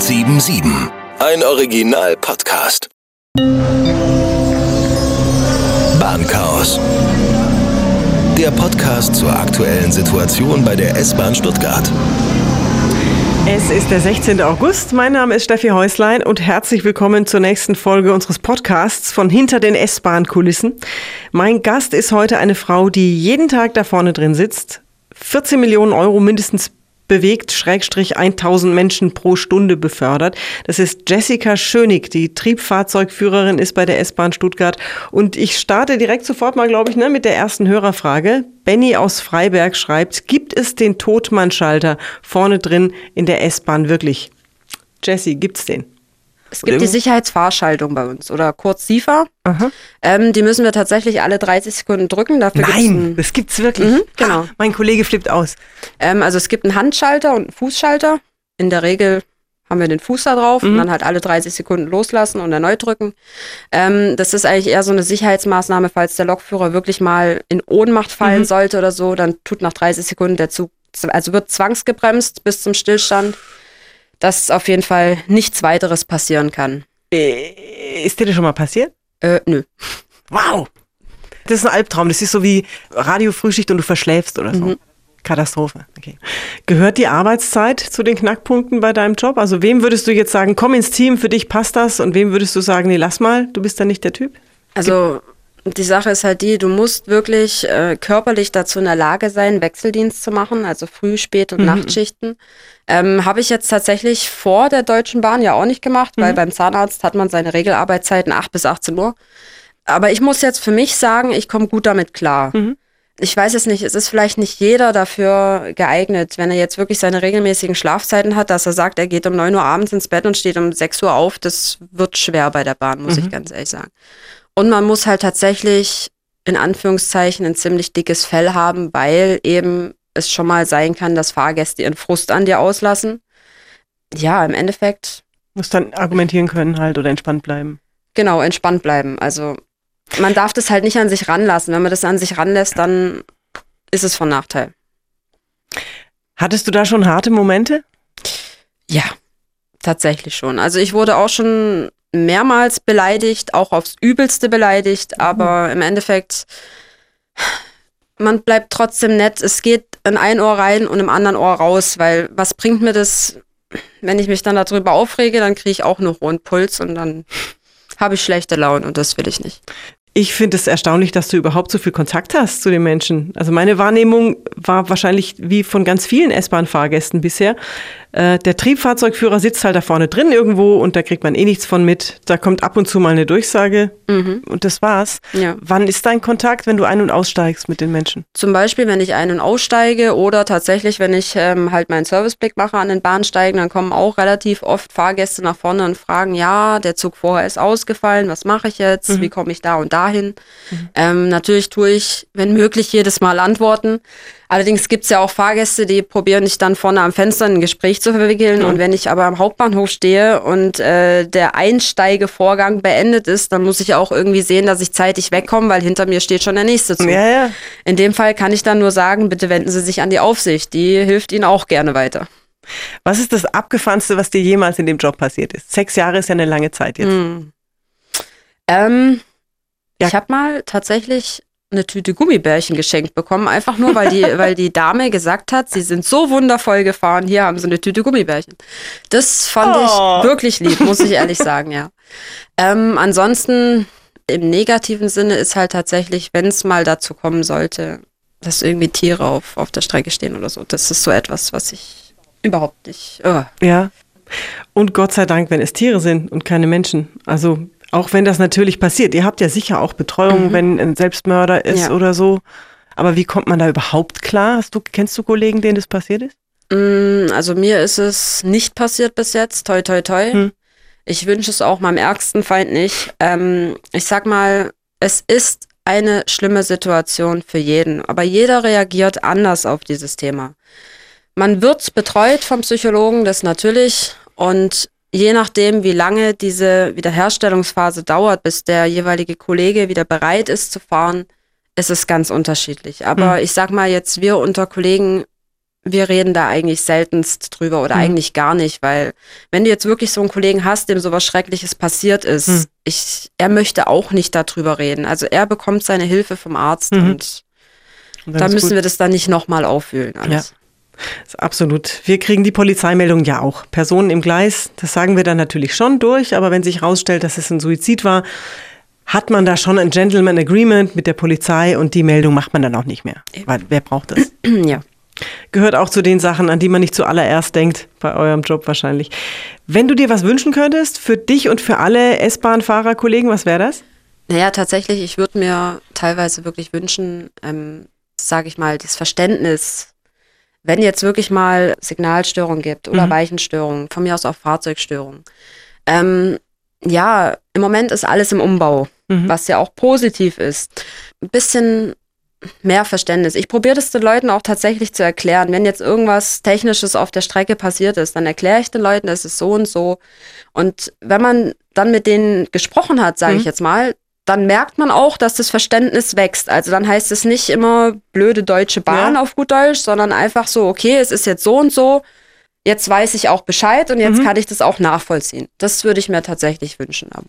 1077. Ein Original-Podcast. Bahnchaos. Der Podcast zur aktuellen Situation bei der S-Bahn Stuttgart. Es ist der 16. August. Mein Name ist Steffi Häuslein und herzlich willkommen zur nächsten Folge unseres Podcasts von Hinter den S-Bahn-Kulissen. Mein Gast ist heute eine Frau, die jeden Tag da vorne drin sitzt, 14 Millionen Euro mindestens bewegt, Schrägstrich 1000 Menschen pro Stunde befördert. Das ist Jessica Schönig, die Triebfahrzeugführerin ist bei der S-Bahn Stuttgart. Und ich starte direkt sofort mal, glaube ich, ne, mit der ersten Hörerfrage. Benny aus Freiberg schreibt, gibt es den Totmannschalter vorne drin in der S-Bahn wirklich? Jessie, gibt's den? Es gibt die Sicherheitsfahrschaltung bei uns oder kurz SIFA. Ähm, die müssen wir tatsächlich alle 30 Sekunden drücken. Dafür gibt's Nein, einen- das gibt's wirklich. Mhm, genau. Ah, mein Kollege flippt aus. Ähm, also es gibt einen Handschalter und einen Fußschalter. In der Regel haben wir den Fuß da drauf und dann halt alle 30 Sekunden loslassen und erneut drücken. Ähm, das ist eigentlich eher so eine Sicherheitsmaßnahme, falls der Lokführer wirklich mal in Ohnmacht fallen sollte oder so, dann tut nach 30 Sekunden der Zug, also wird zwangsgebremst bis zum Stillstand, dass auf jeden Fall nichts weiteres passieren kann. Äh, Ist dir das schon mal passiert? Äh, nö. Wow. Das ist ein Albtraum. Das ist so wie Radiofrühschicht und du verschläfst oder so. Mhm. Katastrophe. Okay. Gehört die Arbeitszeit zu den Knackpunkten bei deinem Job? Also wem würdest du jetzt sagen, komm ins Team, für dich passt das? Und wem würdest du sagen, nee, lass mal, du bist da nicht der Typ? Also die Sache ist halt die, du musst wirklich äh, körperlich dazu in der Lage sein, Wechseldienst zu machen, also Früh-, Spät- und Nachtschichten. Ähm, Habe ich jetzt tatsächlich vor der Deutschen Bahn ja auch nicht gemacht, weil beim Zahnarzt hat man seine Regelarbeitszeiten 8 bis 18 Uhr. Aber ich muss jetzt für mich sagen, ich komme gut damit klar. Ich weiß es nicht, es ist vielleicht nicht jeder dafür geeignet, wenn er jetzt wirklich seine regelmäßigen Schlafzeiten hat, dass er sagt, er geht um 9 Uhr abends ins Bett und steht um 6 Uhr auf. Das wird schwer bei der Bahn, muss ich ganz ehrlich sagen. Und man muss halt tatsächlich in Anführungszeichen ein ziemlich dickes Fell haben, weil eben es schon mal sein kann, dass Fahrgäste ihren Frust an dir auslassen. Ja, im Endeffekt, Musst dann argumentieren können halt oder entspannt bleiben. genau, entspannt bleiben. Also man darf das halt nicht an sich ranlassen. Wenn man das an sich ranlässt, dann ist es von Nachteil. Hattest du da schon harte Momente? Ja, tatsächlich schon. Also ich wurde auch schon mehrmals beleidigt, auch aufs Übelste beleidigt, aber im Endeffekt, man bleibt trotzdem nett. Es geht in ein Ohr rein und im anderen Ohr raus, weil was bringt mir das, wenn ich mich dann darüber aufrege, dann kriege ich auch einen hohen Puls und dann habe ich schlechte Laune und das will ich nicht. Ich finde es erstaunlich, dass du überhaupt so viel Kontakt hast zu den Menschen. Also meine Wahrnehmung war wahrscheinlich wie von ganz vielen S-Bahn-Fahrgästen bisher. Äh, der Triebfahrzeugführer sitzt halt da vorne drin irgendwo und da kriegt man eh nichts von mit. Da kommt ab und zu mal eine Durchsage und das war's. Ja. Wann ist dein Kontakt, wenn du ein- und aussteigst mit den Menschen? Zum Beispiel, wenn ich ein- und aussteige oder tatsächlich, wenn ich ähm, halt meinen Serviceblick mache an den Bahnsteigen, dann kommen auch relativ oft Fahrgäste nach vorne und fragen, ja, der Zug vorher ist ausgefallen, was mache ich jetzt, wie komme ich da und dahin? Ähm, natürlich tue ich, wenn möglich, jedes Mal antworten. Allerdings gibt es ja auch Fahrgäste, die probieren nicht dann vorne am Fenster ein Gespräch zu verwickeln. Und wenn ich aber am Hauptbahnhof stehe und äh, der Einsteigevorgang beendet ist, dann muss ich auch irgendwie sehen, dass ich zeitig wegkomme, weil hinter mir steht schon der nächste Zug. Ja, ja. In dem Fall kann ich dann nur sagen, bitte wenden Sie sich an die Aufsicht. Die hilft Ihnen auch gerne weiter. Was ist das Abgefahrenste, was dir jemals in dem Job passiert ist? Sechs Jahre ist ja eine lange Zeit jetzt. Ähm, Ja. Ich habe mal tatsächlich eine Tüte Gummibärchen geschenkt bekommen, einfach nur, weil die, weil die Dame gesagt hat, sie sind so wundervoll gefahren, hier haben sie eine Tüte Gummibärchen. Das fand Oh. ich wirklich lieb, muss ich ehrlich sagen, ja. Ähm, ansonsten im negativen Sinne ist halt tatsächlich, wenn es mal dazu kommen sollte, dass irgendwie Tiere auf, auf der Strecke stehen oder so. Das ist so etwas, was ich überhaupt nicht. Oh. Ja. Und Gott sei Dank, wenn es Tiere sind und keine Menschen. Also auch wenn das natürlich passiert. Ihr habt ja sicher auch Betreuung, wenn ein Selbstmörder ist Ja. oder so. Aber wie kommt man da überhaupt klar? Hast du, kennst du Kollegen, denen das passiert ist? Mm, Also mir ist es nicht passiert bis jetzt, toi toi toi. Hm. Ich wünsche es auch meinem ärgsten Feind nicht. Ähm, ich sag mal, es ist eine schlimme Situation für jeden, aber jeder reagiert anders auf dieses Thema. Man wird betreut vom Psychologen, das natürlich, und je nachdem, wie lange diese Wiederherstellungsphase dauert, bis der jeweilige Kollege wieder bereit ist zu fahren, ist es ganz unterschiedlich. Aber ich sag mal jetzt, wir unter Kollegen wir reden da eigentlich seltenst drüber oder mhm. eigentlich gar nicht, weil wenn du jetzt wirklich so einen Kollegen hast, dem sowas Schreckliches passiert ist, mhm. ich, er möchte auch nicht darüber reden. Also er bekommt seine Hilfe vom Arzt mhm. und, und da müssen gut. wir das dann nicht nochmal aufwühlen. Alles. Ja. Absolut. Wir kriegen die Polizeimeldung ja auch. Personen im Gleis, das sagen wir dann natürlich schon durch, aber wenn sich herausstellt, dass es ein Suizid war, hat man da schon ein Gentleman Agreement mit der Polizei und die Meldung macht man dann auch nicht mehr. Weil wer braucht das? Ja. Gehört auch zu den Sachen, an die man nicht zuallererst denkt, bei eurem Job wahrscheinlich. Wenn du dir was wünschen könntest, für dich und für alle S-Bahn-Fahrer, Kollegen, was wäre das? Naja, tatsächlich, ich würde mir teilweise wirklich wünschen, ähm, sage ich mal, das Verständnis, wenn jetzt wirklich mal Signalstörungen gibt oder mhm. Weichenstörungen, von mir aus auch Fahrzeugstörungen. Ähm, ja, im Moment ist alles im Umbau, mhm. was ja auch positiv ist. Ein bisschen mehr Verständnis. Ich probiere das den Leuten auch tatsächlich zu erklären. Wenn jetzt irgendwas Technisches auf der Strecke passiert ist, dann erkläre ich den Leuten, es ist so und so. Und wenn man dann mit denen gesprochen hat, sage mhm. ich jetzt mal, dann merkt man auch, dass das Verständnis wächst. Also dann heißt es nicht immer blöde deutsche Bahn ja. auf gut Deutsch, sondern einfach so, okay, es ist jetzt so und so. Jetzt weiß ich auch Bescheid und jetzt mhm. kann ich das auch nachvollziehen. Das würde ich mir tatsächlich wünschen. Aber.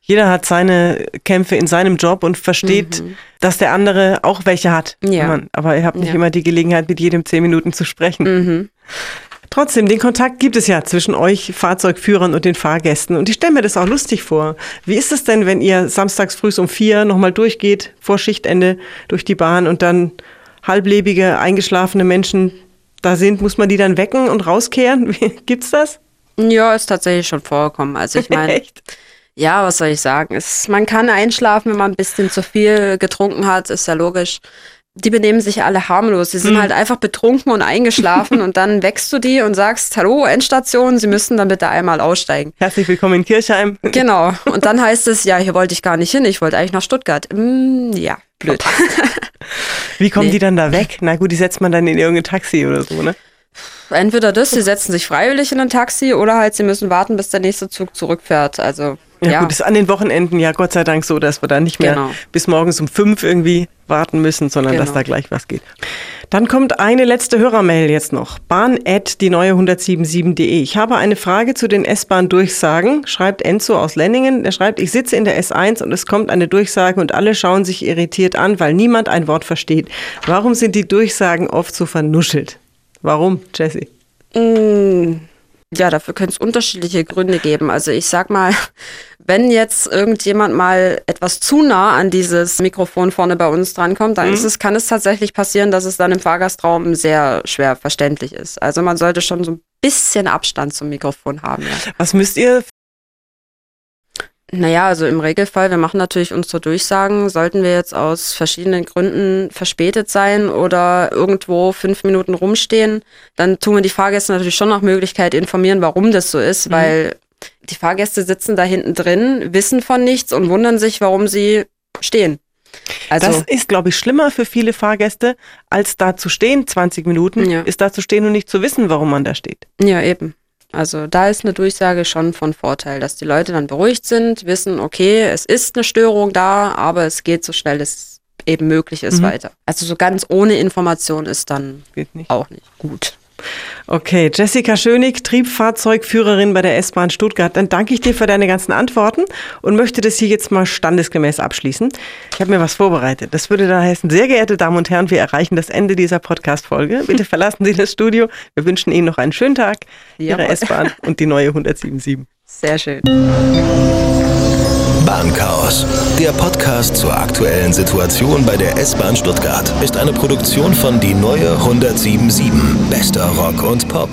Jeder hat seine Kämpfe in seinem Job und versteht, mhm. dass der andere auch welche hat. Ja. Aber ihr habt nicht ja. immer die Gelegenheit, mit jedem zehn Minuten zu sprechen. Mhm. Trotzdem, den Kontakt gibt es ja zwischen euch Fahrzeugführern und den Fahrgästen. Und ich stelle mir das auch lustig vor. Wie ist es denn, wenn ihr samstags früh um vier nochmal durchgeht, vor Schichtende durch die Bahn und dann halblebige, eingeschlafene Menschen da sind? Muss man die dann wecken und rauskehren? Gibt's das? Ja, ist tatsächlich schon vorgekommen. Also ich meine, ja, was soll ich sagen? Es, man kann einschlafen, wenn man ein bisschen zu viel getrunken hat, ist ja logisch die benehmen sich alle harmlos. Sie sind mhm. halt einfach betrunken und eingeschlafen und dann wächst du die und sagst, hallo, Endstation, Sie müssen dann bitte einmal aussteigen. Herzlich willkommen in Kirchheim. Genau. Und dann heißt es, ja, hier wollte ich gar nicht hin, ich wollte eigentlich nach Stuttgart. Mm, ja, blöd. Wie kommen nee. die dann da weg? Na gut, die setzt man dann in irgendein Taxi oder so, ne? Entweder das, sie setzen sich freiwillig in ein Taxi oder halt sie müssen warten, bis der nächste Zug zurückfährt. Also ja, ja, gut, ist an den Wochenenden ja Gott sei Dank so, dass wir da nicht mehr genau. bis morgens um fünf irgendwie warten müssen, sondern genau. dass da gleich was geht. Dann kommt eine letzte Hörermail jetzt noch. Bahn at die neue 177.de. Ich habe eine Frage zu den S-Bahn-Durchsagen, schreibt Enzo aus Lenningen. Er schreibt, ich sitze in der S1 und es kommt eine Durchsage und alle schauen sich irritiert an, weil niemand ein Wort versteht. Warum sind die Durchsagen oft so vernuschelt? Warum, Jesse? Mm. Ja, dafür könnte es unterschiedliche Gründe geben. Also ich sag mal, wenn jetzt irgendjemand mal etwas zu nah an dieses Mikrofon vorne bei uns drankommt, dann mhm. ist es, kann es tatsächlich passieren, dass es dann im Fahrgastraum sehr schwer verständlich ist. Also man sollte schon so ein bisschen Abstand zum Mikrofon haben. Ja. Was müsst ihr naja, also im Regelfall, wir machen natürlich unsere Durchsagen. Sollten wir jetzt aus verschiedenen Gründen verspätet sein oder irgendwo fünf Minuten rumstehen, dann tun wir die Fahrgäste natürlich schon nach Möglichkeit informieren, warum das so ist, mhm. weil die Fahrgäste sitzen da hinten drin, wissen von nichts und wundern sich, warum sie stehen. Also, das ist, glaube ich, schlimmer für viele Fahrgäste, als da zu stehen, 20 Minuten, ja. ist da zu stehen und nicht zu wissen, warum man da steht. Ja, eben. Also da ist eine Durchsage schon von Vorteil, dass die Leute dann beruhigt sind, wissen, okay, es ist eine Störung da, aber es geht so schnell es eben möglich ist mhm. weiter. Also so ganz ohne Information ist dann auch nicht gut. Okay, Jessica Schönig, Triebfahrzeugführerin bei der S-Bahn Stuttgart. Dann danke ich dir für deine ganzen Antworten und möchte das hier jetzt mal standesgemäß abschließen. Ich habe mir was vorbereitet. Das würde da heißen, sehr geehrte Damen und Herren, wir erreichen das Ende dieser Podcast-Folge. Bitte verlassen Sie das Studio. Wir wünschen Ihnen noch einen schönen Tag. Ihre S-Bahn und die neue 1077. Sehr schön. Bahnchaos. Der Podcast zur aktuellen Situation bei der S-Bahn Stuttgart ist eine Produktion von Die Neue 1077. Bester Rock und Pop.